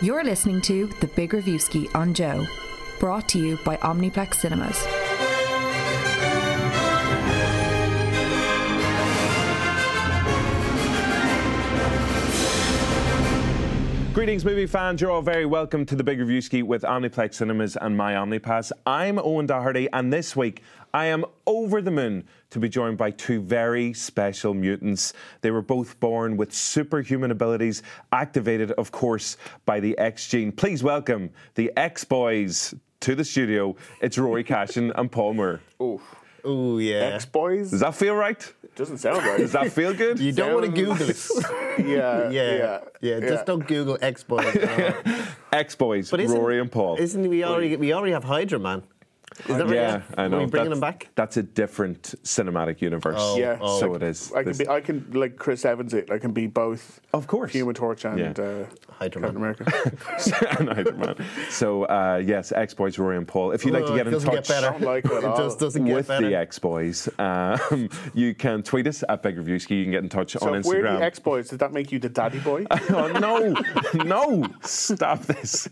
You're listening to The Big Reviewski on Joe, brought to you by Omniplex Cinemas. Greetings, movie fans. You're all very welcome to the Big Reviewski with Omniplex Cinemas and my Omnipass. I'm Owen Doherty, and this week I am over the moon to be joined by two very special mutants. They were both born with superhuman abilities, activated, of course, by the X gene. Please welcome the X Boys to the studio. It's Rory Cashin and Paul. Oof. Oh yeah. X boys. Does that feel right? Doesn't sound right. Does that feel good? You don't want to Google it. yeah, yeah, yeah, Just don't Google X boys. X Boys, Rory and Paul. Isn't we already we already have Hydra Man? Is that yeah, right? I know. Are we bringing that's, him back? That's a different cinematic universe. Oh, Yeah. oh. So it is. I can be. I can like Chris Evans. It. I can be both. Of course. Human Torch and Yeah. uh, Hydra Captain Man. America. and Iron Man. So uh, yes, X Boys, Rory and Paul. If you'd like to Oh, get it in doesn't touch get better. Don't like it at all. just doesn't get with better. the X Boys, um, you can tweet us at Big Reviewski. You can get in touch so on if we're Instagram. the X boys, does that make you the daddy boy? oh no, no! Stop this.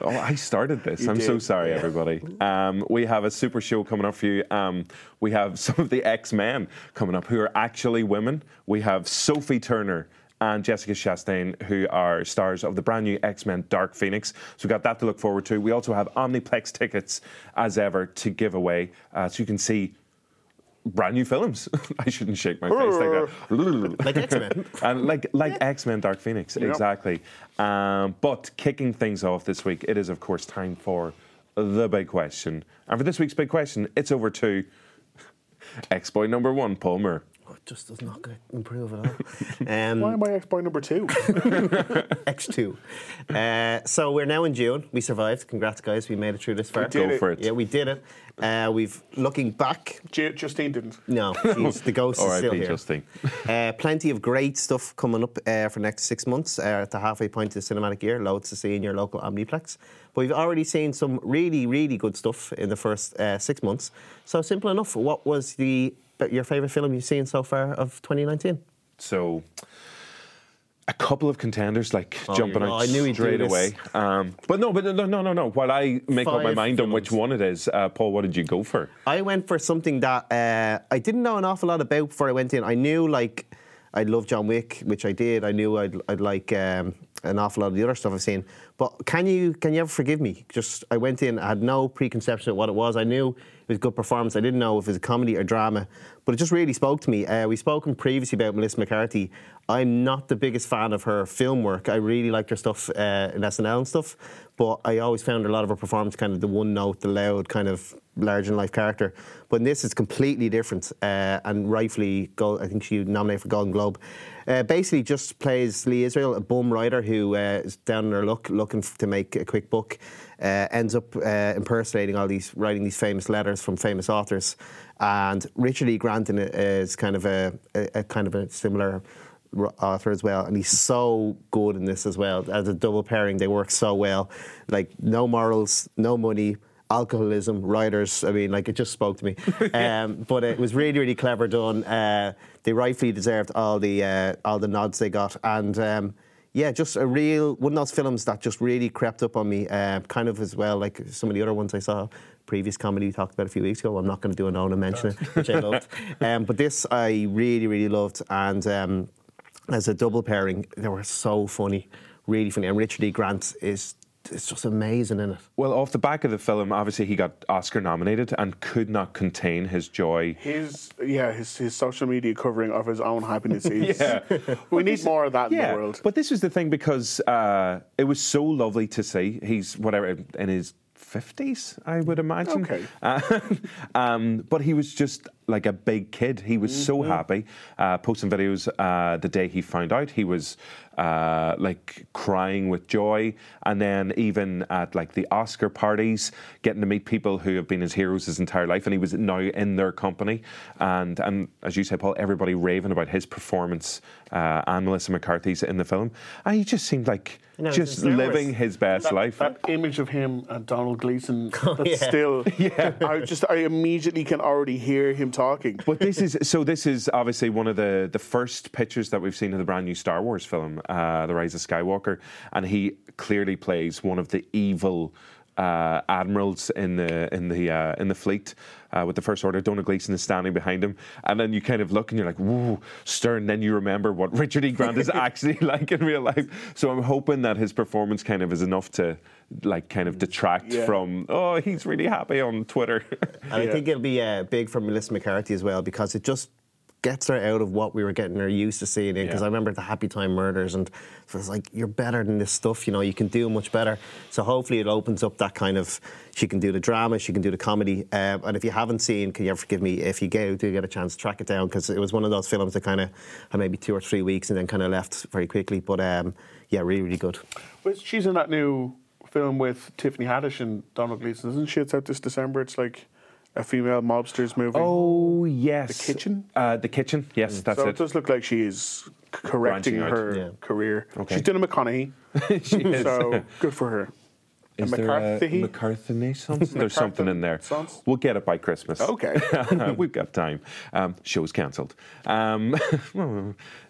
Oh, I started this. You I'm so did, sorry, yeah. everybody. Um, we have a super show coming up for you. Um, we have some of the X Men coming up who are actually women. We have Sophie Turner and Jessica Chastain, who are stars of the brand new X Men Dark Phoenix. So we've got that to look forward to. We also have Omniplex tickets, as ever, to give away. Uh, so you can see brand new films. I shouldn't shake my face like that. Like X-Men. and like like X Men Dark Phoenix, exactly. Um, but kicking things off this week, it is of course time for the big question. And for this week's big question, it's over to X Boy number one, Paul Moore. Oh, it just does not go- improve at all. Um, Why am I X boy number two? X2. Uh, so we're now in June. We survived. Congrats, guys. We made it through this far. did Go it. for it. Yeah, we did it. Uh, we've looking back. Ju- Justine didn't. No, geez, the ghost is still R.I.P. here. Justine. Uh, plenty of great stuff coming up uh, for the next six months uh, at the halfway point of the cinematic year. Loads to see in your local Omniplex. But we've already seen some really, really good stuff in the first uh, six months. So simple enough. What was the your favourite film you've seen so far of 2019? So a couple of contenders like Oh, jumping out I knew straight away. Um, but no, but no, no, no, no. While I make up my Five mind on which one it is, uh, Paul, what did you go for? I went for something that uh, I didn't know an awful lot about before I went in. I knew like I'd love John Wick, which I did. I knew I'd, I'd like um, an awful lot of the other stuff I've seen. But can you can you ever forgive me? Just I went in, I had no preconception of what it was. I knew it was good performance. I didn't know if it was a comedy or drama, but it just really spoke to me. Uh, we spoken previously about Melissa McCarthy. I'm not the biggest fan of her film work. I really liked her stuff uh, in SNL and stuff, but I always found a lot of her performance kind of the one note, the loud kind of large in life character. But in this, it's completely different, uh, and rightfully, I think she nominated for Golden Globe. Uh, basically, just plays Lee Israel, a bum writer who uh, is down in her luck, looking to make a quick book. Uh, ends up uh, impersonating all these, writing these famous letters from famous authors, and Richard E. Granton is kind of a, a, a kind of a similar author as well, and he's so good in this as well. As a double pairing, they work so well. Like no morals, no money, alcoholism, writers. I mean, like it just spoke to me. um, but it was really, really clever done. Uh, they rightfully deserved all the uh, all the nods they got, and. Um, yeah, just a real one of those films that just really crept up on me, uh, kind of as well like some of the other ones I saw. Previous comedy we talked about a few weeks ago. I'm not going to do an own and mention it, which I loved. Um, but this I really, really loved, and um, as a double pairing, they were so funny, really funny. And Richard E. Grant is it's just amazing in it. Well, off the back of the film, obviously he got Oscar nominated and could not contain his joy. His yeah, his, his social media covering of his own happiness. Is, Yeah. we need more of that in the world. But this was the thing because uh, it was so lovely to see. He's whatever in his fifties, I would imagine. Okay. Uh, um, but he was just like a big kid. He was Mm-hmm. so happy, uh, posting videos uh, the day he found out. He was uh, like crying with joy, and then even at like the Oscar parties, getting to meet people who have been his heroes his entire life, and he was now in their company. And and as you said, Paul, everybody raving about his performance uh, and Melissa McCarthy's in the film, and he just seemed like know, just it's- living his best that, life. that image of him and Domhnall Gleeson, that's yeah. still. I just, I immediately can already hear him talking. But this is so. This is obviously one of the the first pictures that we've seen of the brand new Star Wars film, uh, The Rise of Skywalker, and he clearly plays one of the evil uh, admirals in the in the uh, in the fleet uh, with the First Order. Domhnall Gleeson is standing behind him, and then you kind of look and you're like, "Whoa, stern." Then you remember what Richard E. Grant is actually like in real life. So I'm hoping that his performance kind of is enough to like kind of detract Yeah. from. Oh, he's really happy on Twitter. And I think it'll be uh, big for Melissa McCarthy as well because it just gets her out of what we were getting her used to seeing in. Because Yeah. I remember the Happy Time Murders, and it was like, you're better than this stuff, you know, you can do much better. So hopefully it opens up that kind of, she can do the drama, she can do the comedy. Um, and if you haven't seen, can you ever forgive me, if you go, do get a chance, to track it down, because it was one of those films that kind of had maybe two or three weeks and then kind of left very quickly. But um, yeah, really, really good. But she's in that new film with Tiffany Haddish and Domhnall Gleeson, isn't she? It's out this December. It's like a female mobsters movie. Oh yes, The Kitchen? Uh, the kitchen. Yes, that's so it it. does look like she is correcting Branching her Yeah. career. Okay. She's doing a McConaughey, she is. so good for her. Is a there a McCarthy? McCarthy Naissance? There's something in there. Naissance? We'll get it by Christmas. Okay. We've got time. Um, show's cancelled. Um,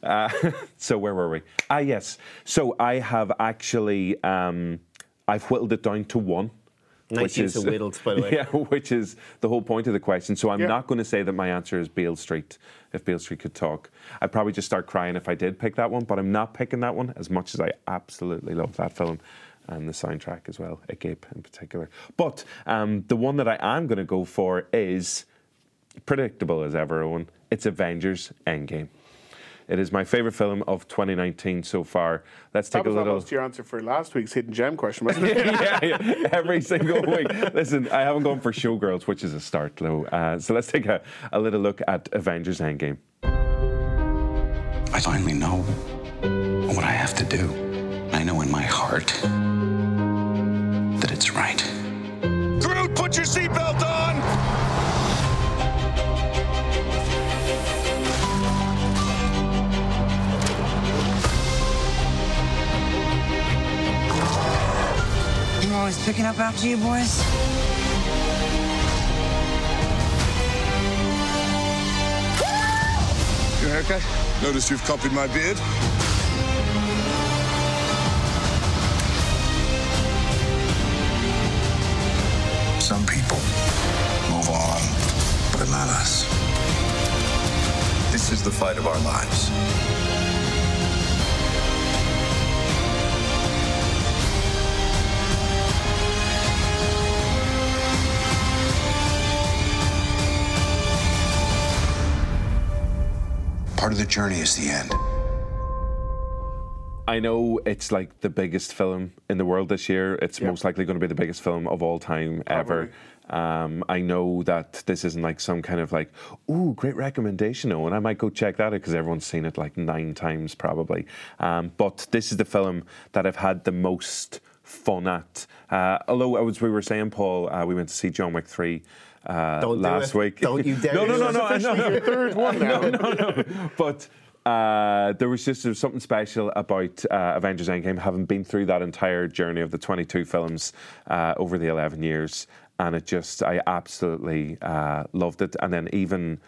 uh, so where were we? Ah, yes. So I have actually um, I've whittled it down to one. Nice use of whittled, by the way. Yeah, which is the whole point of the question. So I'm Yeah. not going to say that my answer is Beale Street. If Beale Street could talk, I'd probably just start crying if I did pick that one. But I'm not picking that one as much as I absolutely love that film and the soundtrack as well, Agape in particular. But um, the one that I am going to go for is predictable as ever, Owen. It's Avengers Endgame. It is my favourite film of 2019 so far. Let's take That was a little. almost your answer for last week's hidden gem question, wasn't it? yeah, yeah, every single week. Listen, I haven't gone for Showgirls, which is a start, though. Uh, so let's take a, a little look at Avengers Endgame. I finally know what I have to do. I know in my heart that it's right. Groot, put your seatbelt always picking up after you boys. Your haircut? Notice you've copied my beard. Some people move on, but not us. This is the fight of our lives. Part of the journey is the end. I know it's like the biggest film in the world this year. It's Yeah. most likely going to be the biggest film of all time ever. Um, I know that this isn't like some kind of like, ooh, great recommendation, Owen. I might go check that out because everyone's seen it like nine times probably. Um, but this is the film that I've had the most fun at. Uh, although, as we were saying, Paul, uh, we went to see John Wick 3 uh, Don't do last it. week. Don't you dare no, no, do no, no, It's no, no, third one now. no, no, no. But uh, there was just there was something special about uh, Avengers Endgame, having been through that entire journey of the 22 films uh, over the 11 years, and it just I absolutely uh, loved it. And then even.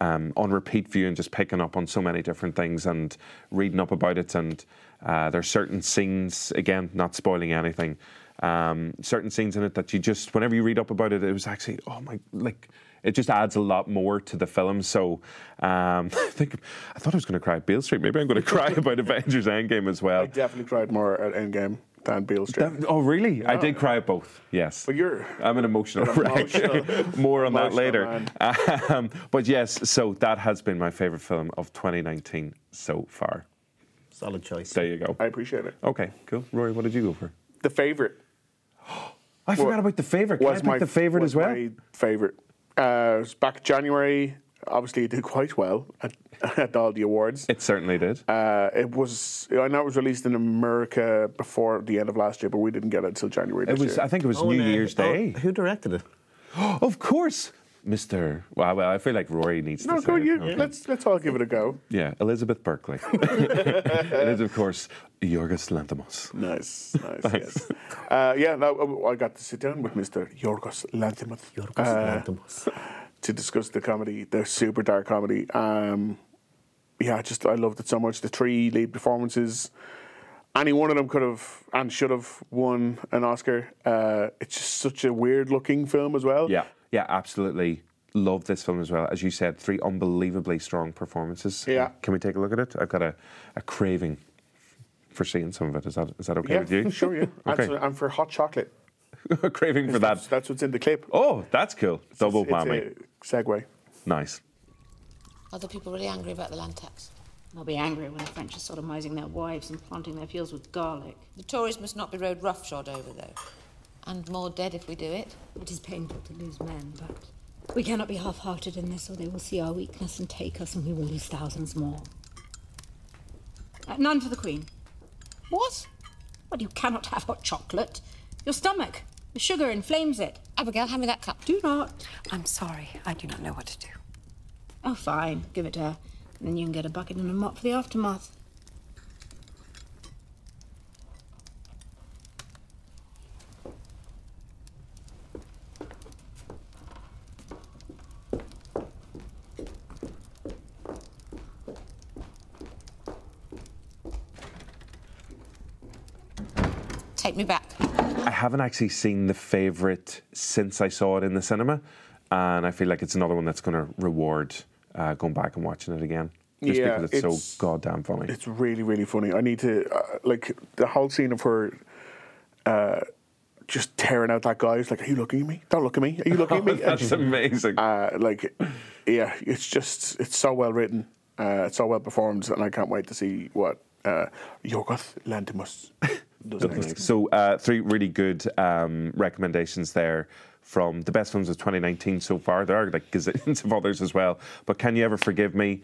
Um, on repeat viewing, just picking up on so many different things and reading up about it. And uh, are certain scenes, again, not spoiling anything, um, certain scenes in it that you just, whenever you read up about it, it was actually, oh my, like, it just adds a lot more to the film. So um, I think I thought I was going to cry at Beale Street. Maybe I'm going to cry about Avengers Endgame as well. I definitely cried more at Endgame than Beale Street. That- oh, really? I did cry at both. Yes. But you're I'm an emotional An wreck. More on that later. Um, but yes, so that has been my favourite film of 2019 so far. Solid choice. There you go. I appreciate it. Okay, cool. Rory, what did you go for? The favorite I forgot about the favourite. Can I was pick my the favourite was as well? My favorite. Uh, it was back January. Obviously, it did quite well at, at all the awards. It certainly did. Uh, it was. I know it was released in America before the end of last year, but we didn't get it until January. It This was. year. I think it was Oh, New and, Year's oh, Day. who directed it? Of course, Mister. Well, well, I feel like Rory needs no, to go say. you. Okay. Let's let's all give it a go. Yeah, Elizabeth Berkley. it is, of course, Yorgos Lanthimos. Nice, nice. yes. Uh, yeah, no, I got to sit down with Mr. Yorgos Lanthimos. Yorgos Uh, Lanthimos. to discuss the comedy, the super dark comedy. Um, yeah, just I loved it so much. The three lead performances, any one of them could have and should have won an Oscar. Uh, it's just such a weird looking film as well. Yeah, yeah, absolutely. Love this film as well. As you said, three unbelievably strong performances. Yeah. Can we take a look at it? I've got a, a craving for seeing some of it. Is that is that okay yeah, with you? sure, yeah. Okay. And, so- and for hot chocolate. a craving for That's, that. that's what's in the clip. Oh, that's cool. Double It's- whammy. It's a segue. Nice. Are the people really angry about the land tax? They'll be angry when the French are sodomising their wives and planting their fields with garlic. The Tories must not be rode roughshod over, though. And more dead if we do it. It is painful to lose men, but we cannot be half-hearted in this, or they will see our weakness and take us, and we will lose thousands more. Uh, none for the Queen. What? Well, you cannot have hot chocolate. Your stomach, the sugar inflames it. Abigail, hand me that cup. Do not. I'm sorry. I do not know what to do. Oh, fine. Give it to her. And then you can get a bucket and a mop for the aftermath. Take me back. I haven't actually seen the favourite since I saw it in the cinema, and I feel like it's another one that's going to reward uh, going back and watching it again. Just Yeah, because it's, it's- so goddamn funny. It's really, really funny. I need to uh, like the whole scene of her uh, just tearing out that guy. It's like, are you looking at me? Don't look at me. Are you looking at me? That's amazing. Uh, like, yeah, it's just it's so well written, uh, it's so well performed, and I can't wait to see what uh, Yorgos Lanthimos does next. So, uh, three really good um, recommendations there from the best films of 2019 so far. There are like gazillions of others as well. But Can You Ever Forgive Me?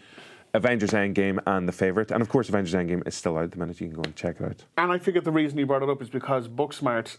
Avengers Endgame and The Favourite. And of course, Avengers Endgame is still out the minute. You can go and check it out. And I figured the reason you brought it up is because Booksmart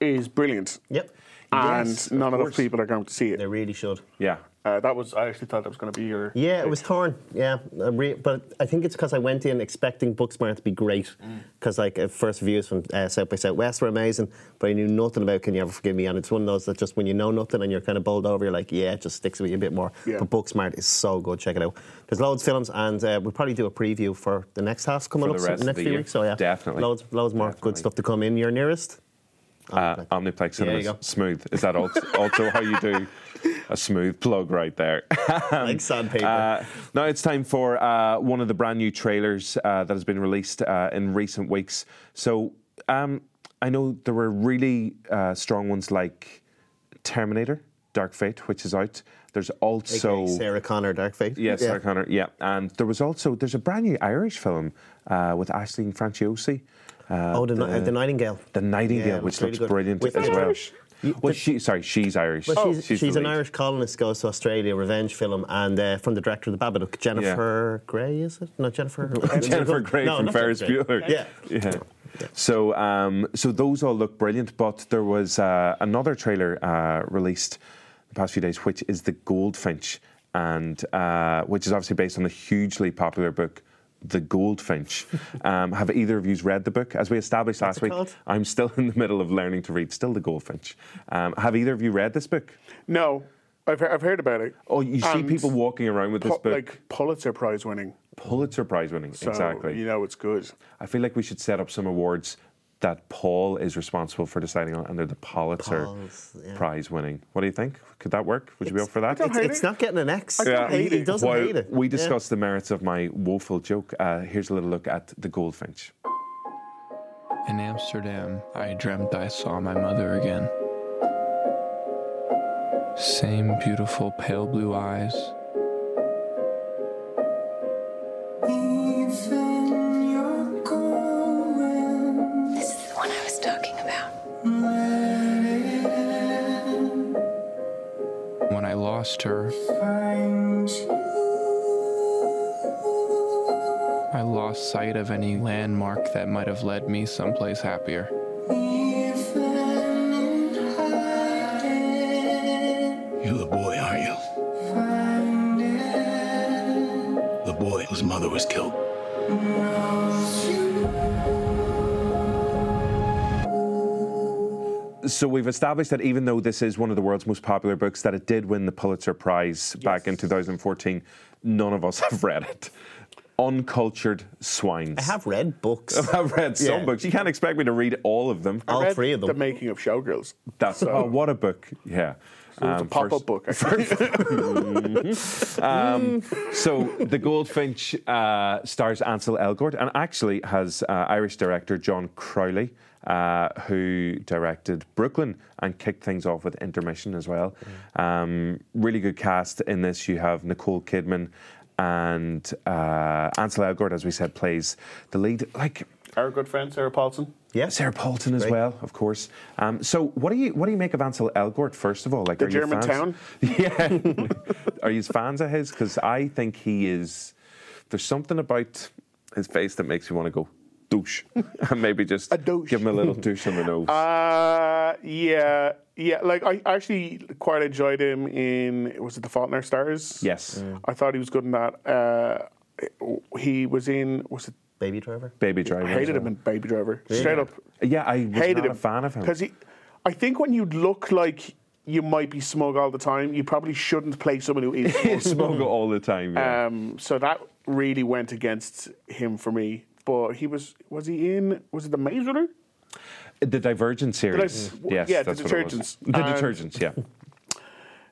is brilliant. Yep. And Yes, of not enough people are going to see it. They really should. Yeah. Uh, that was I actually thought that was going to be your. Yeah, it was torn. Yeah, I re- but I think it's because I went in expecting Booksmart to be great. Because like uh, first views from uh, South by Southwest were amazing, but I knew nothing about Can You Ever Forgive Me? And it's one of those that just when you know nothing and you're kind of bowled over, you're like, yeah, it just sticks with you a bit more. Yeah. But Booksmart is so good. Check it out. There's loads of films, and uh, we'll probably do a preview for the next half coming For up the rest so- of next the few year. weeks. So yeah, Definitely. loads, loads more Definitely. good stuff to come in. Your nearest. Uh, Omniplex There you Cinemas. go. Smooth. Is that also, also how you do a smooth plug right there? like sandpaper. Uh, now it's time for uh, one of the brand new trailers uh, that has been released uh, in recent weeks. So um, I know there were really uh, strong ones like Terminator, Dark Fate, which is out. There's also AKA Sarah Connor, Dark Fate. Yes, yeah. Sarah Connor. Yeah, and there was also there's a brand new Irish film uh, with Aisling Franciosi. Uh, Oh, the, uh, the Nightingale. the Nightingale, Yeah, which looks looks really good. brilliant With- as well. Irish? Well, she sorry, she's Irish. Well, she's, she's, the an lead. Irish colonist goes to Australia, revenge film, and uh, from the director of the Babadook, Jennifer Grey, is it? No, Jennifer. Jennifer Grey No, from Ferris. Bueller. Yeah. Yeah. So, um, so those all look brilliant, but there was uh, another trailer uh, released the past few days, which is the Goldfinch, and uh, which is obviously based on the hugely popular book. The Goldfinch. Um, have either of you read the book? As we established last week, called? I'm still in the middle of learning to read. Still, The Goldfinch. Um, have either of you read this book? No, I've I've heard about it. Oh, you see And people walking around with this Pu- book, like Pulitzer Prize winning. Pulitzer Prize winning. So exactly. You know it's good. I feel like we should set up some awards that Paul is responsible for deciding on, and they're the Pulitzer yeah. Prize winning. What do you think? Could that work? Would you be up for that? It's, it's not getting an X. I don't he, he it. doesn't While hate it. we Yeah. discussed the merits of my woeful joke, uh, here's a little look at the Goldfinch. In Amsterdam, I dreamt I saw my mother again. Same beautiful pale blue eyes. I lost sight of any landmark that might have led me someplace happier. We've established that even though this is one of the world's most popular books, that it did win the Pulitzer Prize back in 2014. None of us have read it. Uncultured swines. I have read books. I've read some Yeah. books. You can't expect me to read all of them. All Read three of them. The making of Showgirls. That's oh, what a book. Yeah. So it's a Um, pop-up first- book. actually. Um, so the Goldfinch uh, stars Ansel Elgort and actually has uh, Irish director John Crowley, uh, who directed Brooklyn and kicked things off with Intermission as well. Um, really good cast in this. You have Nicole Kidman and uh, Ansel Elgort, as we said, plays the lead. Like Our good friend Sarah Paulson. Yeah. Sarah Paulson as Great. well, of course. Um, so, what do you what do you make of Ansel Elgort? First of all, like The are you German fans? town? Yeah, are you fans of his? Because I think he is. There's something about his face that makes you want to go douche, and maybe just A douche. give him a little douche on the nose. Uh, yeah, yeah. Like I actually quite enjoyed him in was it The Fault in Our Stars? yes, I thought he was good in that. Uh, he was in was it? Baby Driver. Baby Driver. I hated him in Baby Driver. Straight up, Yeah, I was hated not him. a fan of him. because he. I think when you look like you might be smug all the time, you probably shouldn't play someone who is smug. Smoke all the time. Yeah. Um, so that really went against him for me. But he was was he in was it the Maze Runner? the Divergent series. s- yes, yeah, the that's was. Detergents. The And- detergents. Yeah.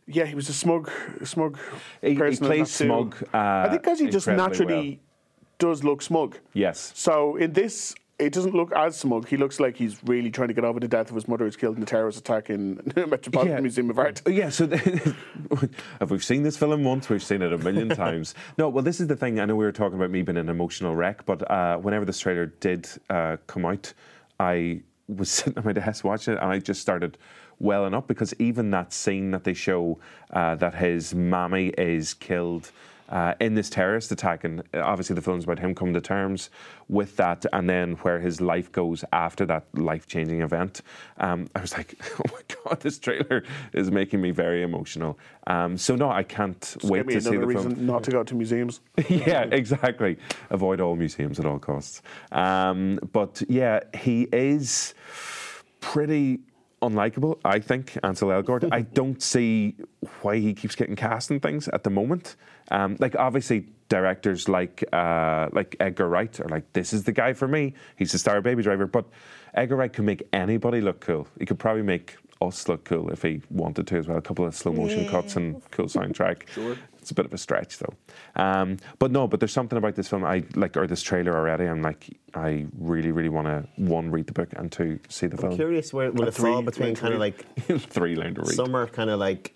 Yeah, he was a smug, smug He- he person. plays smug, uh, I think because he just naturally does look smug. Yes. So in this, it doesn't look as smug. He looks like he's really trying to get over the death of his mother who's killed in the terrorist attack in the Metropolitan Yeah. Museum of Art. Yeah, so the, if we've seen this film once, we've seen it a million times. No, well, this is the thing. I know we were talking about me being an emotional wreck, but uh, whenever this trailer did uh, come out, I was sitting at my desk watching it, and I just started welling up because even that scene that they show uh, that his mammy is killed. Uh, in this terrorist attack, and uh, obviously the film's about him coming to terms with that, and then where his life goes after that life-changing event. Um, I was like, oh my god, this trailer is making me very emotional. Um, so no, I can't Just wait to see the reason film. not to go to museums. yeah, exactly. Avoid all museums at all costs. Um, but yeah, he is pretty unlikable, I think, Ansel Elgort. I don't see why he keeps getting cast in things at the moment. Um, like obviously directors like uh, like Edgar Wright are like, this is the guy for me. He's the star of Baby Driver. But Edgar Wright can make anybody look cool. He could probably make us look cool if he wanted to as well. A couple of slow motion cuts and cool soundtrack. Sure. It's a bit of a stretch though. Um, but no, but there's something about this film I like or this trailer already. I'm like, I really, really want to one read the book and two see the I'm film. curious where will it fall between kind of like Three learn to read. summer kind of like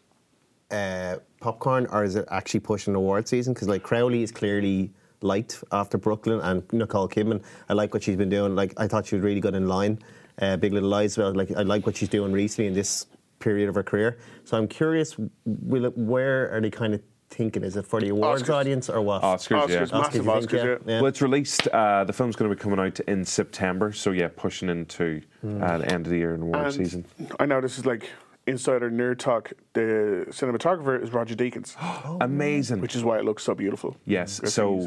uh, popcorn, or is it actually pushing the award season? Because like Crowley is clearly liked after Brooklyn, and Nicole Kidman, I like what she's been doing. Like I thought she was really good in Lion. Uh, Big Little Lies, well, like I like what she's doing recently in this period of her career. So I'm curious, will it, where are they kind of thinking? Is it for the awards Oscars. audience or what? Oscars, yeah. Oscars, massive you think, Oscars, yeah. yeah? Well, it's released. Uh, the film's going to be coming out in September, so yeah, pushing into uh, the end of the year and award And season. I know this is like insider nerd talk. The cinematographer is Roger Deakins, Amazing. which is why it looks so beautiful. Yes. Because So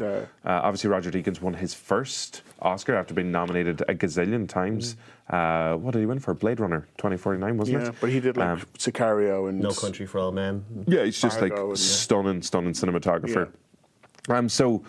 uh, uh, obviously Roger Deakins won his first Oscar after being nominated a gazillion times. Uh, what did he win for? Blade Runner 2049, wasn't it? yeah, it? but he did like Um, Sicario and No Country for Old Men. yeah, he's just like and- stunning, stunning cinematographer. Um, so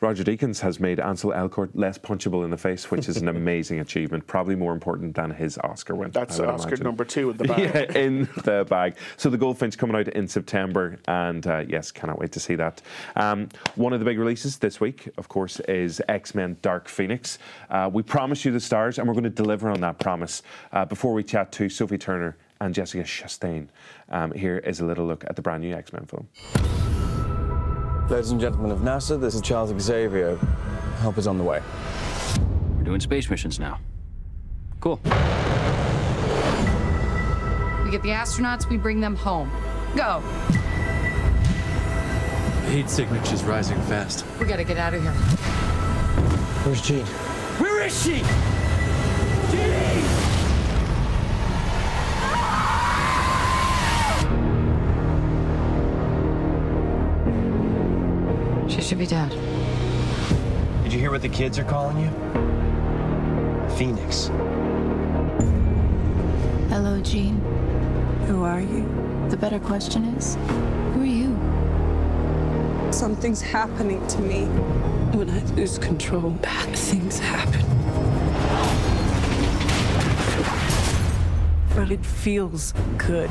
Roger Deakins has made Ansel Elgort less punchable in the face, which is an amazing achievement. Probably more important than his Oscar win. That's Oscar imagine. number two in the bag. Yeah, in the bag. So the Goldfinch coming out in September, and uh, yes, cannot wait to see that. Um, one of the big releases this week, of course, is X Men: Dark Phoenix. Uh, we promised you the stars, and we're going to deliver on that promise. Uh, before we chat to Sophie Turner and Jessica Chastain, um, here is a little look at the brand new X Men film. Ladies and gentlemen of NASA, this is Charles Xavier. Help is on the way. We're doing space missions now. Cool. We get the astronauts, we bring them home. Go. The heat signature's rising fast. We gotta get out of here. Where's Jean? Where is she? She should be dead. Did you hear what the kids are calling you? Phoenix. Hello, Jean. Who are you? The better question is, who are you? Something's happening to me. When I lose control, bad things happen. But it feels good.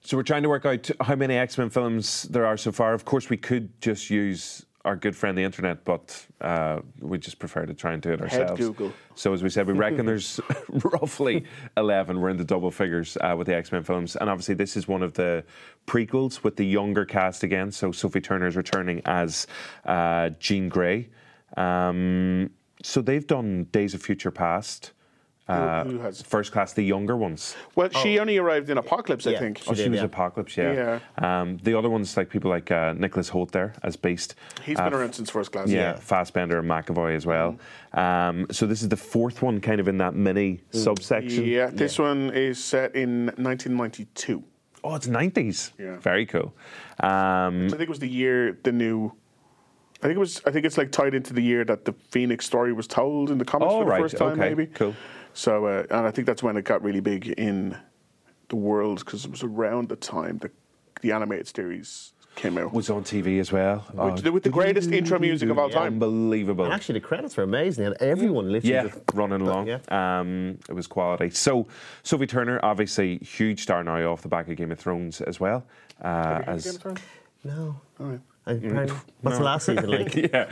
So we're trying to work out how many X Men films there are so far. Of course, we could just use our good friend the internet, but uh, we just prefer to try and do it Head ourselves. Google. So as we said, we reckon there's roughly 11. We're in the double figures uh, with the X Men films, and obviously this is one of the prequels with the younger cast again. So Sophie Turner is returning as uh, Jean Grey. Um, so they've done Days of Future Past. Uh, who has? First Class, the younger ones. Well, she only arrived in Apocalypse, I Yeah, think. Oh, she was Apocalypse, yeah. Um, the other ones, like people like uh, Nicholas Hoult there as Beast. He's Uh, been around since First Class. Yeah, Fassbender and McAvoy as well. Um, so this is the fourth one, kind of in that mini subsection. Yeah, this one is set in 1992. Oh, it's 90s. Yeah. Very cool. Um, I think it was the year the new. I think it was. I think it's like tied into the year that the Phoenix story was told in the comics Oh, for the right, first time, okay, maybe. cool. So, uh, and I think that's when it got really big in the world because it was around the time the the animated series came out. was on TV as well. Oh, With, the- with the greatest intro music of all time. Unbelievable. And actually, the credits were amazing. And everyone literally Yeah, just running along. Yeah. Um, it was quality. So, Sophie Turner, obviously, huge star now off the back of Game of Thrones as well. Uh, Game of Thrones? No. All right. I- What's the No. last season like? yeah.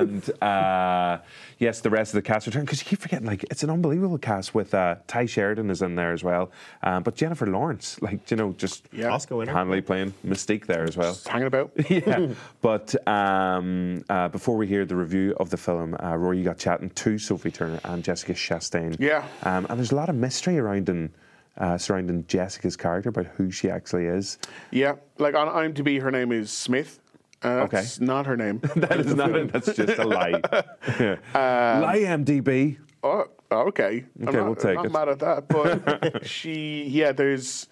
and uh, yes, the rest of the cast return because you keep forgetting like it's an unbelievable cast with uh, Tye Sheridan is in there as well, um, but Jennifer Lawrence, like you know, just Yeah. Oscar winner. handily playing Mystique there as well. Just hanging about. yeah. But um, uh, before we hear the review of the film, uh, Rory, you got chatting to Sophie Turner and Jessica Chastain. Yeah. Um, and there's a lot of mystery around in, uh, surrounding Jessica's character about who she actually is. Yeah, like on IMDb, her name is Smith. Uh, that's not her name. that is not. That's just a lie. yeah. lie, MDB. Oh, okay. I'm Okay, not, we'll take not it. mad at that, but she, yeah, there's.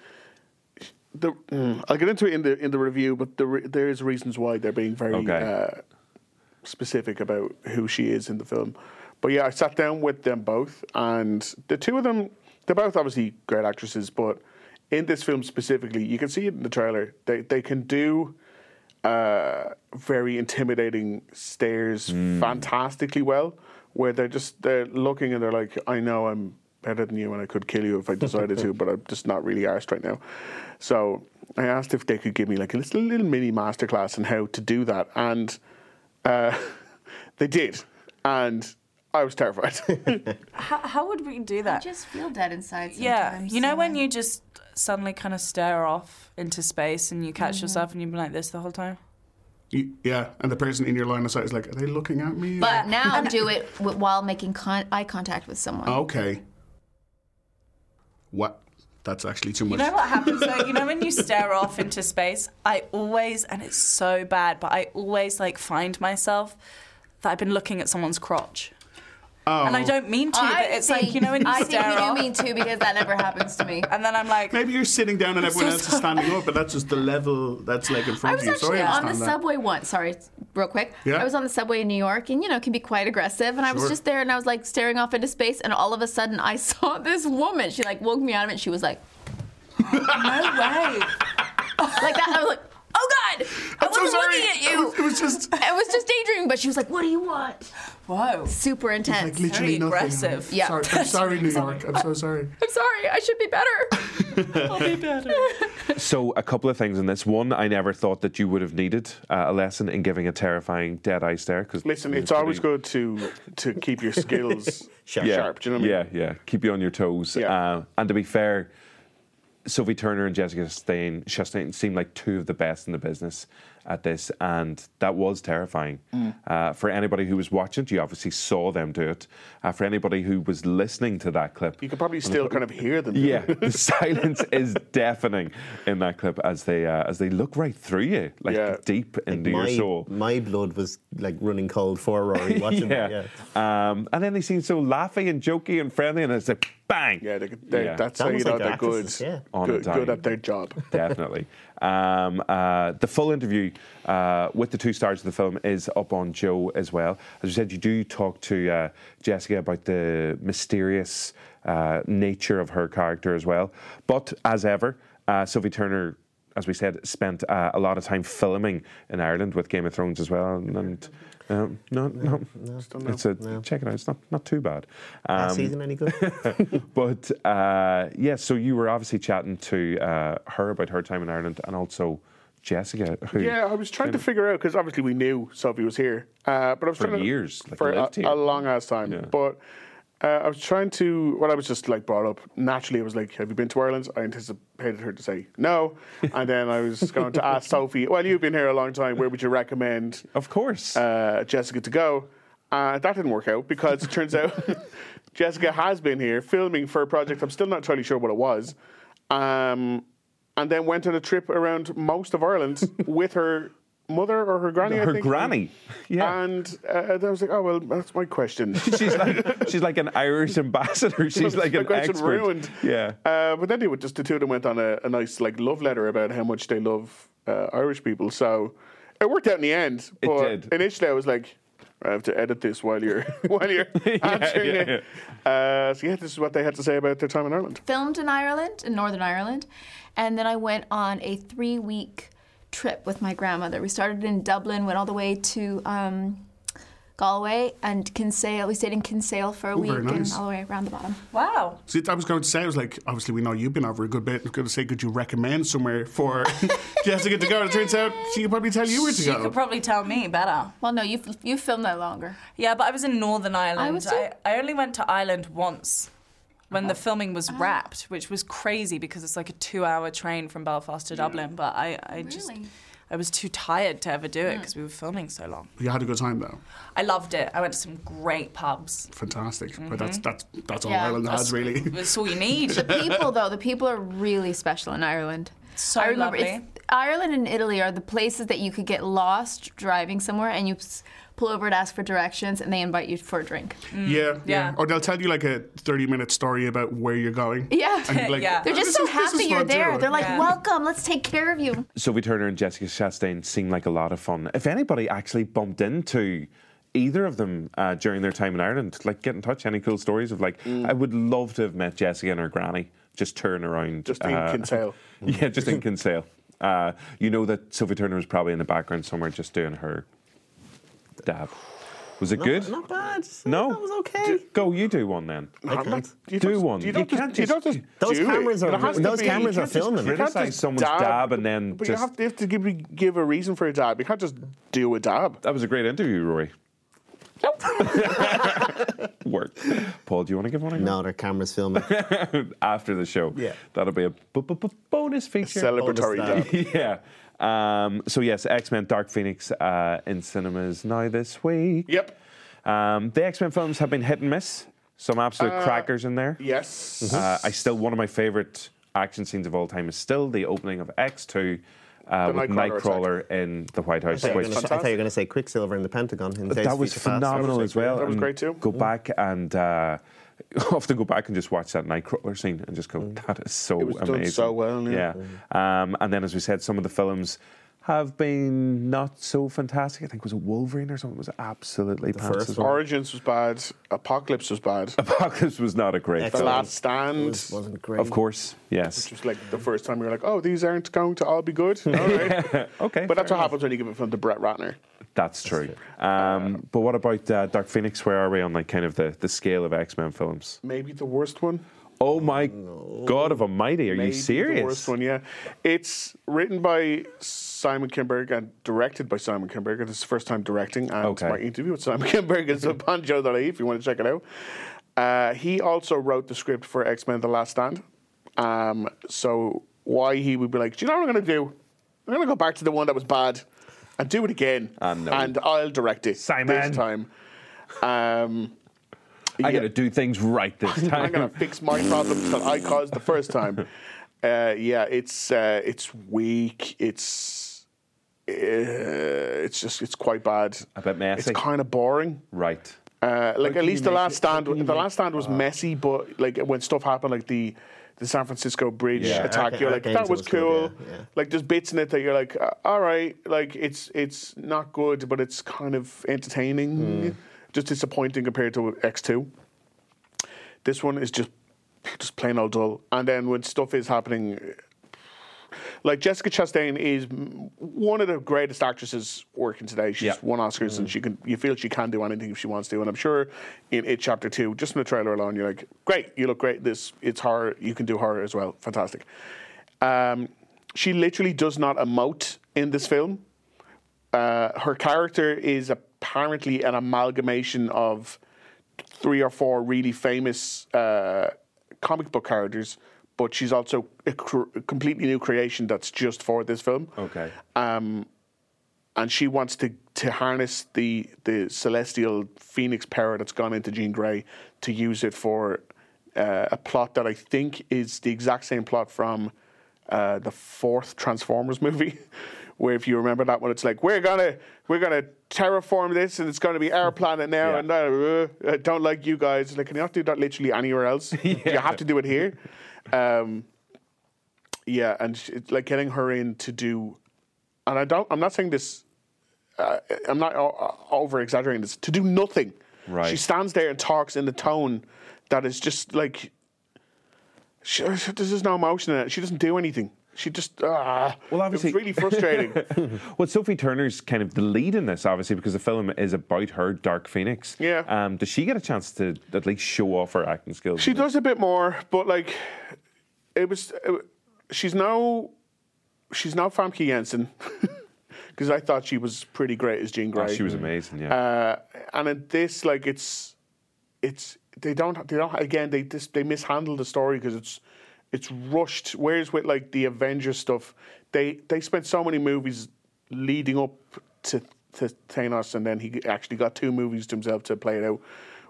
The, mm, I'll get into it in the in the review, but the, re- there is reasons why they're being very Okay. uh, specific about who she is in the film. But yeah, I sat down with them both, and the two of them, they're both obviously great actresses, but in this film specifically, you can see it in the trailer. They they can do uh, very intimidating stares fantastically well, where they're just they're looking and they're like, I know I'm better than you and I could kill you if I decided to, but I'm just not really arsed right now. So I asked if they could give me like a little, little mini masterclass on how to do that, and uh, they did, and I was terrified. How, how would we do that? I just feel dead inside sometimes. Yeah, you know when you just suddenly kind of stare off into space and you catch Mhm. yourself and you've been like this the whole time. yeah, and the person in your line of sight is like, are they looking at me? But now do it w- while making con- eye contact with someone. okay. What? That's actually too much. You know what happens though? You know when you stare off into space, I always, and it's so bad, but I always like find myself that I've been looking at someone's crotch. Oh. And I don't mean to, I but it's think- like, you know when you I think you do off. mean to because that never happens to me. And then I'm like, Maybe you're sitting down and I'm everyone so else is standing up, but that's just the level that's like in front of you. I was actually I on the that. subway once. Sorry, real quick. Yeah. I was on the subway in New York, and you know, it can be quite aggressive. And I was just there, and I was like staring off into space, and all of a sudden, I saw this woman. She like woke me out of it. And she was like, no way. like that. I was like, oh god, I I'm so wasn't sorry. looking at you. It was, it was just. I was just daydreaming, but she was like, "What do you want?" Whoa, super intense. Like literally nothing. aggressive. Yeah. Sorry, I'm sorry, New York. I'm so sorry. I'm sorry. I should be better. I'll be better. So, a couple of things in this. One, I never thought that you would have needed uh, a lesson in giving a terrifying dead eye stare. Because Listen, it's always good to to keep your skills sharp. Do you know what I mean? Yeah, yeah. Keep you on your toes. Uh, and to be fair, Sophie Turner and Jessica Chastain, Chastain seem like two of the best in the business at this, and that was terrifying. Mm. Uh, for anybody who was watching it, you obviously saw them do it. Uh, for anybody who was listening to that clip, You could probably still kind of hear them. yeah, the silence is deafening in that clip as they uh, as they look right through you, like deep into my, your soul. My blood was like running cold for Rory watching yeah. that. Yeah. Um, and then they seem so laughy and jokey and friendly, and it's like bang. Yeah, they, they, Yeah. that's That how you was know like they're good. yeah. On good, good at their job. Definitely. Um, uh, the full interview uh, with the two stars of the film is up on Joe as well. As you said, you do talk to uh, Jessica about the mysterious uh, nature of her character as well. But as ever, uh, Sophie Turner. As we said, spent uh, a lot of time filming in Ireland with Game of Thrones as well, and, and um, no, no, it's a check it out. It's not not too bad. Last Um, season any good? but uh, yeah, so you were obviously chatting to uh, her about her time in Ireland, and also Jessica. Who Yeah, I was trying to figure out because obviously we knew Sophie was here, uh, but I was For trying to, years, like, for a, a long ass time. But uh, I was trying to. Well, I was just like brought up naturally. I was like, "Have you been to Ireland?" I anticipated her to say no, and then I was going to ask Sophie. Well, you've been here a long time. Where would you recommend? Of course, uh, Jessica to go. Uh, that didn't work out because it turns out Jessica has been here filming for a project. I'm still not entirely sure what it was. Um, and then went on a trip around most of Ireland with her mother or her granny. I Her think. granny, yeah. And uh, I was like, oh well, that's my question. she's like she's like an Irish ambassador. She's like My an question expert. ruined. Yeah. Uh, but then they would just the two of them went on a, a nice like love letter about how much they love uh, Irish people. So it worked out in the end. It But did. initially, I was like, I have to edit this while you're while you're answering yeah, it. Uh, so yeah, this is what they had to say about their time in Ireland. filmed in Ireland, in Northern Ireland, and then I went on a three week trip with my grandmother. We started in Dublin, went all the way to um, Galway and Kinsale. We stayed in Kinsale for a Ooh, week nice. and all the way around the bottom. Wow. See, I was going to say, I was like, obviously we know you've been over a good bit. I was going to say, could you recommend somewhere for Jessica to go? And it turns out she could probably tell you where to She go. She could probably tell me better. Well, no, you you filmed that longer. Yeah, but I was in Northern Ireland. I, was too. I, I only went to Ireland once when the uh-huh. filming was uh-huh. wrapped, which was crazy because it's like a two-hour train from Belfast to Dublin. But I, I just, I was too tired to ever do it mm. because we were filming so long. You had a good time though. I loved it. I went to some great pubs. Fantastic. But mm-hmm. that's that's that's all Yeah. Ireland has really. That's all you need. The people, though, the people are really special in Ireland. So I remember lovely. it's- Ireland and Italy are the places that you could get lost driving somewhere and you s- pull over to ask for directions and they invite you for a drink. Yeah, yeah, Or they'll tell you like a thirty-minute story about where you're going. Yeah. And you'd They're "Oh, just this so is- happy you're there. too." They're like, welcome, let's take care of you. Sophie Turner and Jessica Chastain seem like a lot of fun. If anybody actually bumped into either of them uh, during their time in Ireland, like get in touch. Any cool stories of like, Mm. I would love to have met Jessica and her granny just turn around. Just in Kinsale. yeah, just in Kinsale. Uh, you know that Sophie Turner was probably in the background somewhere just doing her dab. Was it Not- good? Not bad. No, That was okay. Go, you do one then. I can't. You do don't- one. you don't just- can't you don't just Those do it. cameras are- It has those be- cameras you are can't just- filming. you can't Criticise just someone's dab and then But just- you have to, you have to give, give a reason for a dab. You can't just do a dab. That was a great interview, Rory. Nope. Work. Paul, do you want to give one? No, their cameras filming. After the show. Yeah. That'll be a bu- bu- bu- bonus feature. Celebratory Bonus dab. yeah. Um, so, yes, X Men Dark Phoenix uh, in cinemas now this week. Yep. Um, the X Men films have been hit and miss. Some absolute Uh, crackers in there. Yes. Uh, I still, one of my favourite action scenes of all time is still the opening of X2 uh, with Nightcrawler Nightcrawler in the White I House. thought, you which- gonna, I thought you were going to say Quicksilver in the Pentagon. In Days that was Future Past. phenomenal That as well. that was great too. Go back and uh, often go back and just watch that Nightcrawler scene and just go, that is so It was done amazing. so well, yeah. Um, and then, as we said, some of the films have been not so fantastic. I think it was a Wolverine or something it was absolutely the first one. Origins was bad. Apocalypse was bad. Apocalypse was not a great The film. Last Stand. Was, wasn't great. Of course, yes. Which was like the first time we were like, oh, these aren't going to all be good. All right. okay, But that's fair what happens when you give it film to Brett Ratner. That's true. Um, but what about uh, Dark Phoenix? Where are we on like kind of the, the scale of X Men films? Maybe the worst one. Oh my God of Almighty! Are Maybe you serious? The worst one, yeah. It's written by Simon Kinberg and directed by Simon Kinberg. It's the first time directing, and Okay. my interview with Simon Kinberg is up on Joe.ie if you want to check it out. Uh, he also wrote the script for X Men: The Last Stand. Um, so why he would be like, do you know what I'm going to do? I'm going to go back to the one that was bad and do it again, Ah, no. and I'll direct it Simon. this time. Um, I yeah. got to do things right this time. I'm gonna fix my problems that I caused the first time. Uh, yeah, it's uh, it's weak. It's uh, it's just it's quite bad. A bit messy. It's kind of boring. right. Uh, like at least the last it- stand, how can you the last stand was messy, but like when stuff happened, like the the San Francisco Bridge Yeah. attack, Arca- you're like that was cool. yeah. Like there's bits in it that you're like, uh, all right, like it's it's not good, but it's kind of entertaining. Hmm. Just disappointing compared to X two. This one is just just plain old dull. And then when stuff is happening, like Jessica Chastain is one of the greatest actresses working today. She's Yeah. won Oscars, and she can. You feel she can do anything if she wants to. And I'm sure in it chapter two, just in the trailer alone, you're like, great, you look great. This it's horror. You can do horror as well. Fantastic. Um, she literally does not emote in this film. Uh, her character is apparently an amalgamation of three or four really famous uh, comic book characters, but she's also a, cr- completely new creation that's just for this film. Okay. Um, and she wants to, to harness the the celestial phoenix power that's gone into Jean Grey to use it for uh, a plot that I think is the exact same plot from uh, the fourth Transformers movie. Where, if you remember that one, it's like we're gonna we're gonna terraform this, and it's gonna be our planet now. And uh, I don't like you guys. Like, can you not do that literally anywhere else? You have to do it here. Um, yeah, and sh- it's like getting her in to do, and I don't. I'm not saying this. Uh, I'm not over exaggerating this. To do nothing. Right. She stands there and talks in the tone that is just like. She, there's just no emotion in it. She doesn't do anything. She just. Ah, Well, obviously, it's really frustrating. well, Sophie Turner's kind of the lead in this, obviously, because the film is about her, Dark Phoenix. Yeah. Um, does she get a chance to at least show off her acting skills? She does a bit more, but like, it was. It, she's now, she's now Famke Janssen, because I thought she was pretty great as Jean Oh, Grey. she was amazing, yeah. Uh, and in this, like, it's, it's they don't they don't again they just they mishandle the story because it's it's rushed. Whereas with like the Avengers stuff, they they spent so many movies leading up to to Thanos, and then he actually got two movies to himself to play it out.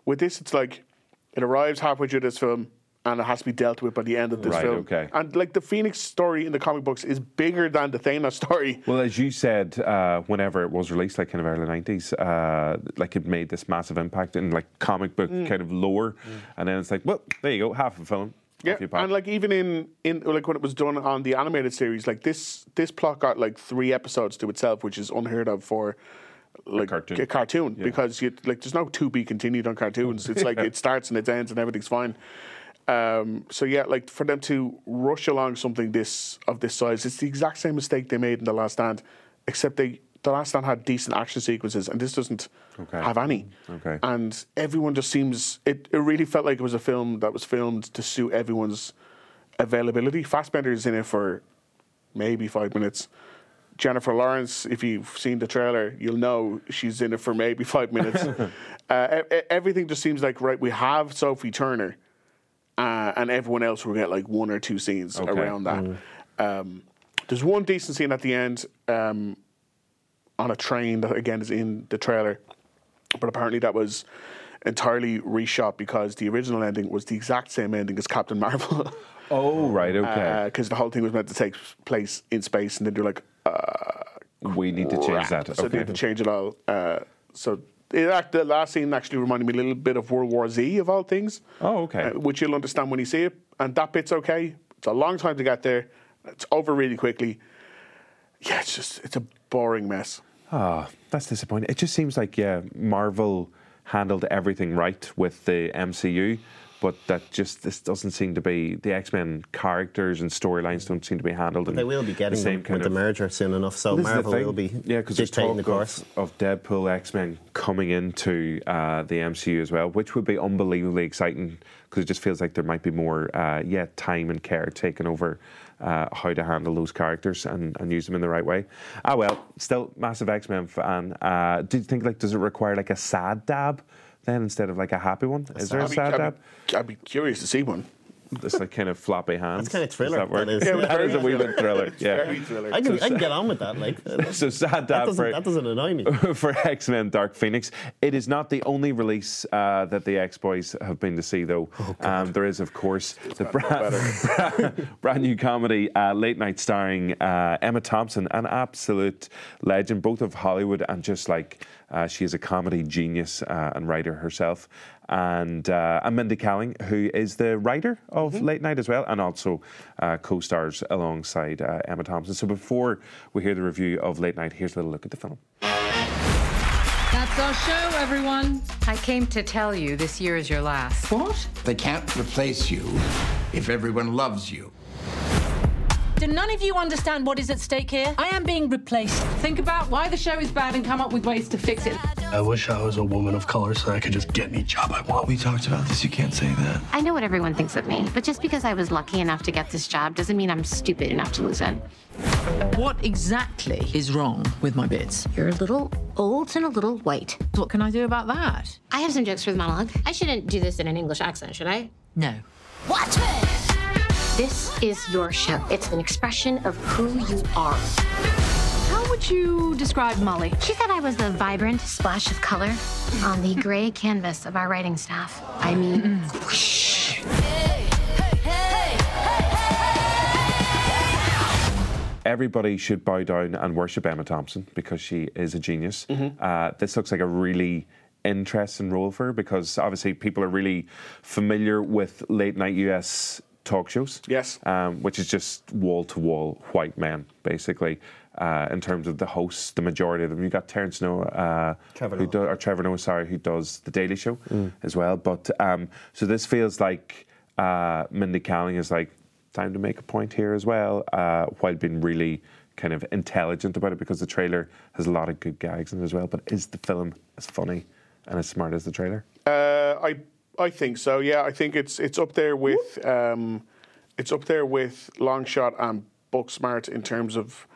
With this, it's like it arrives halfway through this film. And it has to be dealt with by the end of this Right, film. okay. And like the Phoenix story in the comic books is bigger than the Thanos story. Well, as you said, uh, whenever it was released, like kind of early nineties, uh, like it made this massive impact in like comic book Mm. kind of lore, and then it's like, well, there you go, half a film. Yeah, Off you pop. and like even in in like when it was done on the animated series, like this this plot got like three episodes to itself, which is unheard of for like cartoon. a cartoon because you, like there's no to be continued on cartoons. It's like it starts and it ends and everything's fine. Um, so yeah, like for them to rush along something this of this size, it's the exact same mistake they made in the Last Stand, except they the Last Stand had decent action sequences, and this doesn't Okay. have any. Okay. And everyone just seems it. It really felt like it was a film that was filmed to suit everyone's availability. Fassbender's in it for maybe five minutes. Jennifer Lawrence, if you've seen the trailer, you'll know she's in it for maybe five minutes. uh, everything just seems like right. We have Sophie Turner, uh, and everyone else will get like one or two scenes Okay. around that. Um, there's one decent scene at the end um, on a train that again is in the trailer, but apparently that was entirely reshot because the original ending was the exact same ending as Captain Marvel. oh, right, okay. Because the whole thing was meant to take place in space, and then they're like, uh, we need to change that. So okay. they had to change it all. Uh, so it, act- the last scene actually reminded me a little bit of World War Z of all things. Oh, okay. Uh, which you'll understand when you see it, and that bit's okay. It's a long time to get there. It's over really quickly. Yeah, it's just it's a boring mess. Ah, that's disappointing. It just seems like yeah, Marvel handled everything right with the MCU, but that just this doesn't seem to be the X Men characters and storylines don't seem to be handled. They will be getting the same kind with the of merger soon enough, so the Marvel will be yeah, because there's dictating talk the course. of, of Deadpool, X Men coming into uh, the MCU as well, which would be unbelievably exciting because it just feels like there might be more, uh, yeah, time and care taken over uh, how to handle those characters and, and use them in the right way. Ah, well, still massive X Men fan. Uh, do you think like does it require like a sad dab then instead of like a happy one? Is there a sad dab? I'd be curious to see one. This like kind of floppy hands. It's kind of thriller. Does that, work? That is. Yeah, that is a wee bit thriller. It's yeah. very thriller. I can, So I can get on with that. Like So sad that doesn't, for that doesn't annoy me. for X Men Dark Phoenix. It is not the only release uh, that the X Boys have been to see, though. Oh, um, there is, of course, the brand, brand new comedy, uh, Late Night, starring uh, Emma Thompson, an absolute legend, both of Hollywood and just like uh, she is a comedy genius uh, and writer herself. And, uh, and Mindy Kaling, who is the writer of Late Night as well, and also uh, co stars alongside uh, Emma Thompson. So before we hear the review of Late Night, here's a little look at the film. That's our show, everyone. I came to tell you this year is your last. What? They can't replace you if everyone loves you. Do none of you understand what is at stake here? I am being replaced. Think about why the show is bad and come up with ways to fix it. I wish I was a woman of color so I could just get any job I want. We talked about this. You can't say that. I know what everyone thinks of me, but just because I was lucky enough to get this job doesn't mean I'm stupid enough to lose it. What exactly is wrong with my bits? You're a little old and a little white. What can I do about that? I have some jokes for the monologue. I shouldn't do this in an English accent, should I? No. Watch me! This is your show. It's an expression of who you are. How would you describe Molly? She said I was the vibrant splash of color on the gray canvas of our writing staff. I mean, whoosh. Everybody should bow down and worship Emma Thompson because she is a genius. Uh, this looks like a really interesting role for her because obviously people are really familiar with late night US talk shows. Yes. Um, which is just wall to wall white men, basically. Uh, in terms of the hosts, the majority of them, you got Terrence Noah, uh, Trevor who Noah. do, or Trevor Noah, sorry, who does the Daily Show as well. But um, so this feels like uh, Mindy Kaling is like time to make a point here as well, uh, while being really kind of intelligent about it because the trailer has a lot of good gags in it as well. But is the film as funny and as smart as the trailer? Uh, I I think so. Yeah, I think it's it's up there with um, it's up there with Longshot and Booksmart in terms of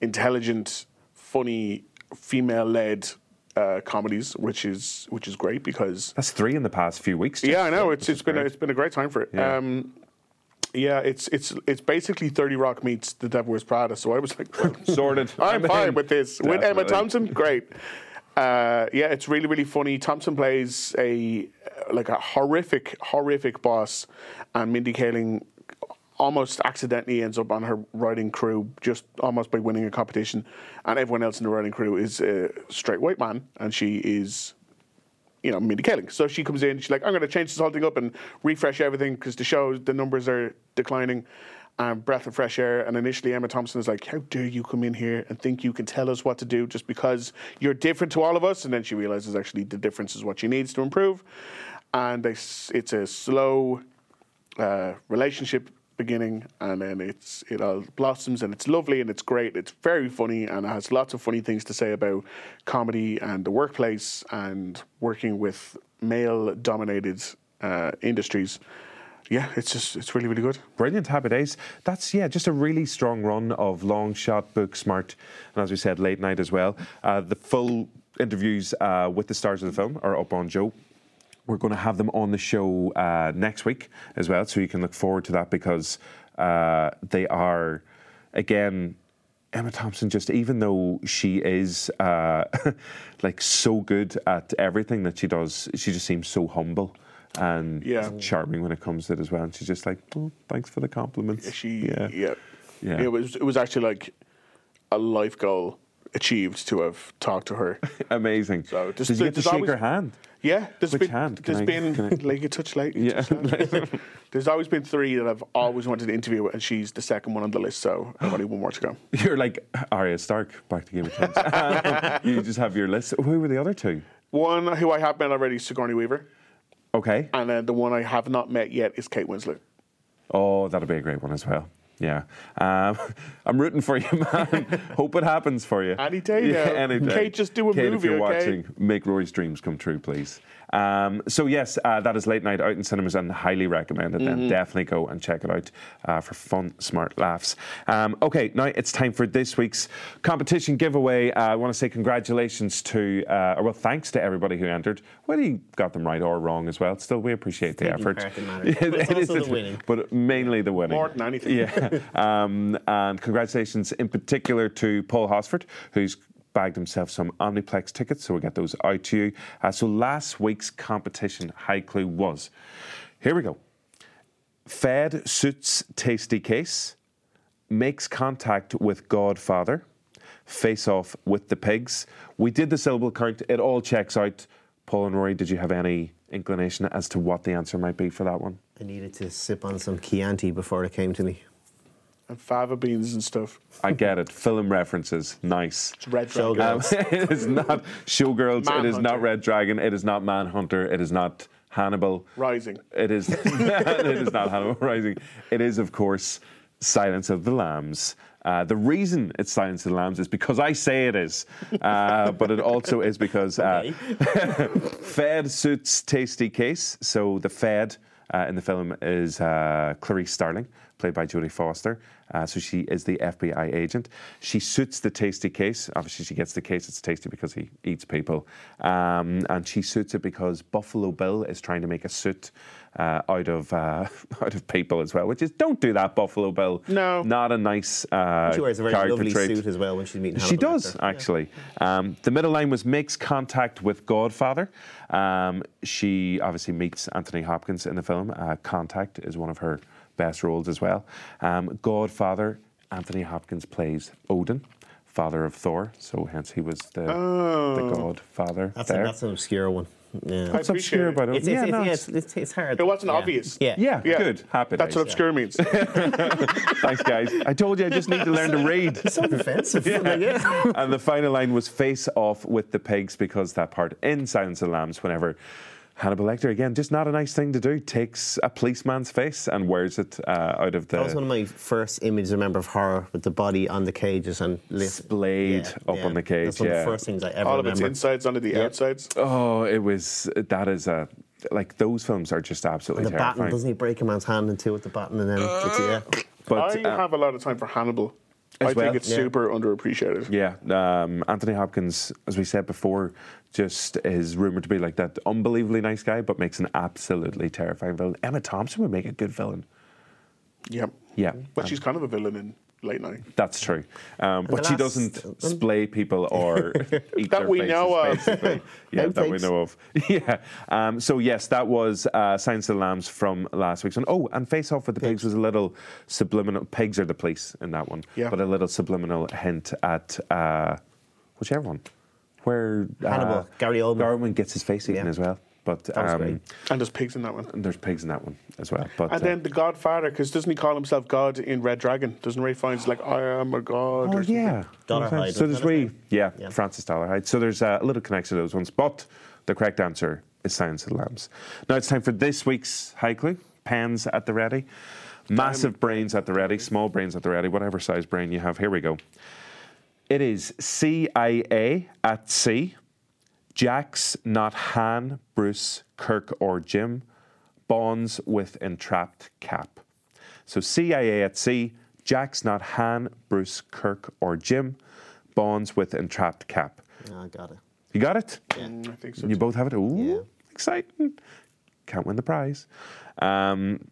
intelligent, funny, female-led uh, comedies, which is which is great because That's three in the past few weeks. just. yeah, I know it's which it's is been a, great. it's been a great time for it. Yeah. Um, yeah, it's it's it's basically Thirty Rock meets The Devil Wears Prada. So I was like, well, Sorted. I'm I'm fine with this. With Emma Definitely. Thompson, great. Uh, yeah, it's really really funny. Thompson plays a like a horrific horrific boss, and Mindy Kaling almost accidentally ends up on her writing crew just almost by winning a competition, and everyone else in the writing crew is a straight white man, and she is you know, Mindy Kaling. So she comes in, she's like, I'm going to change this whole thing up and refresh everything because the show, the numbers are declining. Um, breath of fresh air. And initially, Emma Thompson is like, How dare you come in here and think you can tell us what to do just because you're different to all of us? And then she realizes actually the difference is what she needs to improve. And they, it's a slow uh, relationship beginning, and then it's it all blossoms, and it's lovely, and it's great. It's very funny, and it has lots of funny things to say about comedy and the workplace and working with male-dominated uh, industries. Yeah, it's just it's really really good. Brilliant, happy days. That's yeah, just a really strong run of long shot, book smart, and as we said, late night as well. Uh, the full interviews uh, with the stars of the film are up on Joe. We're going to have them on the show uh, next week as well, so you can look forward to that because uh, they are again. Emma Thompson, just even though she is uh, like so good at everything that she does, she just seems so humble and Yeah. charming when it comes to it as well. And she's just like, oh, thanks for the compliments. She yeah. yeah. Yeah. It was it was actually like a life goal achieved to have talked to her. Amazing. So Did you get to shake always, her hand? Yeah, there's Which been hand? Can there's I- been can I- like you touch light. you Yeah. touch there's always been three that I've always wanted to interview, and she's the second one on the list. So I've only one more to go. You're like Arya Stark back to Game of Thrones. you just have your list. Who were the other two? One who I have met already Sigourney Weaver, Okay. and then the one I have not met yet is Kate Winslet. Oh, that'll be a great one as well. Yeah. Um, I'm rooting for you, man. Hope it happens for you. Any day Yeah, now. any day. Kate, just do a Kate, if movie, you're okay? watching, make Rory's dreams come true, please. Um, so, yes, uh, that is Late Night out in cinemas and highly recommended. Then Mhm. definitely go and check it out uh, for fun, smart laughs. Um, okay, now it's time for this week's competition giveaway. Uh, I want to say congratulations to, uh, or well, thanks to everybody who entered, whether you got them right or wrong as well. Still, we appreciate the effort. part in matters. But it's It is also the winning. But mainly the winning. More than anything. Yeah. um, and congratulations in particular to Paul Hosford, who's bagged himself some Omniplex tickets, so we'll get those out to you. Uh, so last week's competition high clue was here we go. Fed suits tasty case, makes contact with Godfather, face off with the pigs. We did the syllable count, it all checks out. Paul and Rory, did you have any inclination as to what the answer might be for that one? I needed to sip on some Chianti before it came to me. And fava beans and stuff. I get it. Film references, nice. It's Red Dragon. Um, it is not Showgirls. It is not Red Dragon. It is not Manhunter. It is not Hannibal. Rising. It is. it is not Hannibal Rising. It is, of course, Silence of the Lambs. Uh, the reason it's Silence of the Lambs is because I say it is, uh, but it also is because uh, Fed suits Tasty Case. So the Fed uh, in the film is uh, Clarice Starling, played by Jodie Foster. Uh, so she is the FBI agent. She suits the Tasty Case. Obviously, she gets the case. It's tasty because he eats people, um, and she suits it because Buffalo Bill is trying to make a suit. Uh, out of uh, out of people as well, which is don't do that, Buffalo Bill. No, not a nice. Uh, she wears a very character lovely trait. suit as well when she's meeting. She Hannibal does Lecter. actually. Um, the middle line was makes contact with Godfather. Um, she obviously meets Anthony Hopkins in the film. Uh, contact is one of her best roles as well. Um, Godfather. Anthony Hopkins plays Odin, father of Thor. So hence he was the Oh. the Godfather That's, a, that's an obscure one. Yeah. What's obscure about it? It's, it's, Yeah, it's, no, yeah, it's- it's, it's, it's hard. It wasn't Yeah. obvious. Yeah. Yeah, good. Happy That's days. what obscure means. Thanks, guys. I told you I just need to learn to read. so defensive. Yeah. and the final line was face off with the pigs because that part in Silence of the Lambs, whenever Hannibal Lecter, again, just not a nice thing to do, takes a policeman's face and wears it uh, out of the. That was one of my first images I remember of horror with the body on the cages and lit. Splayed Yeah, up yeah. on the cage. That's one yeah. of the first things I ever All of its remember. insides onto the Yep. outsides. Oh, it was. That is a. Like, those films are just absolutely And the baton, doesn't he break a man's hand in two with the baton and then it's, yeah. But, I uh, have a lot of time for Hannibal. I well? think it's Yeah. super underappreciated. Yeah, um, Anthony Hopkins, as we said before, just is rumored to be like that unbelievably nice guy, but makes an absolutely terrifying villain. Emma Thompson would make a good villain. Yep. Yeah, But um, she's kind of a villain in Late Night. that's true. Um, but she doesn't splay people or eat That their we faces, know of. basically. yeah, that we know of. Yeah. Um, so yes, that was uh, Science of the Lambs from last week's one. Oh, and Face Off with the Pigs was a little subliminal. Pigs are the police in that one. Yeah. But a little subliminal hint at uh, whichever one, where Hannibal, uh, Gary Oldman. Gary Oldman gets his face eaten as well. But That was um, great. And there's pigs in that one. and there's pigs in that one as well. But And uh, then the Godfather, because doesn't he call himself God in Red Dragon? Doesn't Ralph Fiennes like I am a god? Oh or yeah, Dolarhyde, So there's that his we, yeah, Francis Dolarhyde. So there's uh, a little connection to those ones, but the correct answer is Silence of the Lambs. Now it's time for this week's high clue. Pens at the ready, massive brains at the ready, small brains at the ready, whatever size brain you have. Here we go. It is CIA at sea. Jack's not Han, Bruce, Kirk, or Jim. Bonds with entrapped Cap. So CIA at sea. Jack's not Han, Bruce, Kirk, or Jim. Bonds with entrapped Cap. I got it. You got it? Mm, I think so. You both have it? Ooh, exciting. Can't win the prize. Um,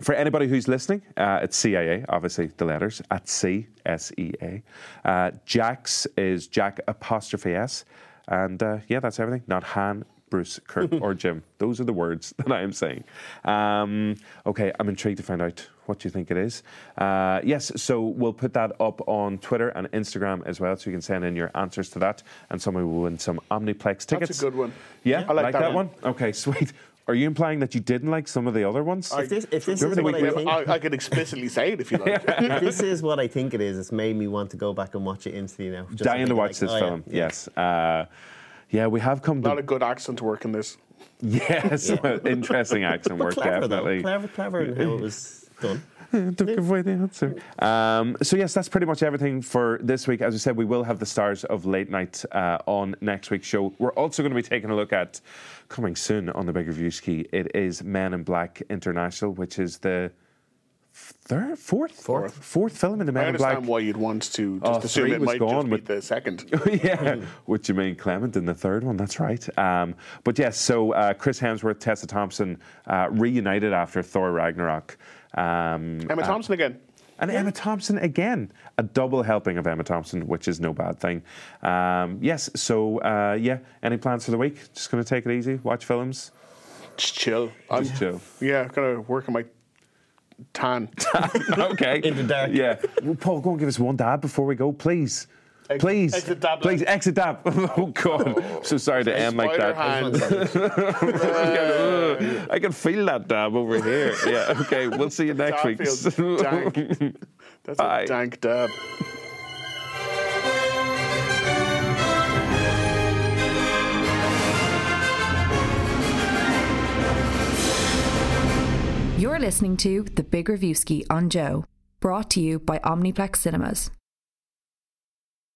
for anybody who's listening, uh, it's CIA, obviously the letters, at C, S E A. S E A. Uh, Jax is Jack apostrophe S. And uh, yeah, that's everything. Not Han, Bruce, Kirk, or Jim. Those are the words that I am saying. Um, okay, I'm intrigued to find out what you think it is. Uh, yes, so we'll put that up on Twitter and Instagram as well, so you can send in your answers to that, and somebody will win some Omniplex tickets. That's a good one. Yeah, I like that one. Okay, sweet. Are you implying that you didn't like some of the other ones? If this, if this is what I think, I, I could explicitly say it if you like. if this is what I think it is, it's made me want to go back and watch it instantly now. Just Dying to watch like, this oh, film. yeah. Yes. Uh, yeah, we have come Not A lot to. of good accent to work in this. Yes, interesting accent But work, clever definitely. though, clever, clever in how it was done. Don't give away the answer. Um, so yes, that's pretty much everything for this week. As I said, we will have the stars of late night uh, on next week's show. We're also going to be taking a look at coming soon on the Big Reviewski. It is Men in Black International, which is the third, fourth, fourth, fourth film in the I Men in Black. understand why you'd want to just Oh, assume three it was might gone just with- be the second. yeah, with Jemaine Clement in the third one. That's right. Um, but yes, so uh, Chris Hemsworth, Tessa Thompson uh, reunited after Thor Ragnarok. Um, Emma uh, Thompson again. and Emma Thompson again, a double helping of Emma Thompson, which is no bad thing. Um, yes, so uh, yeah, any plans for the week? Just going to take it easy, watch films, Just chill. I'm just chill. yeah, gonna work on my tan. okay. In the dark. Yeah. Well, Paul, go and give us one dab before we go, please. Please, exit dab please exit dab. Oh God, I'm so sorry to end like that. hand. Uh, I can feel that dab over here. Yeah. Okay. We'll see you next week. dank. That's Bye. a dank dab. You're listening to The Big Reviewski on Joe, brought to you by Omniplex Cinemas.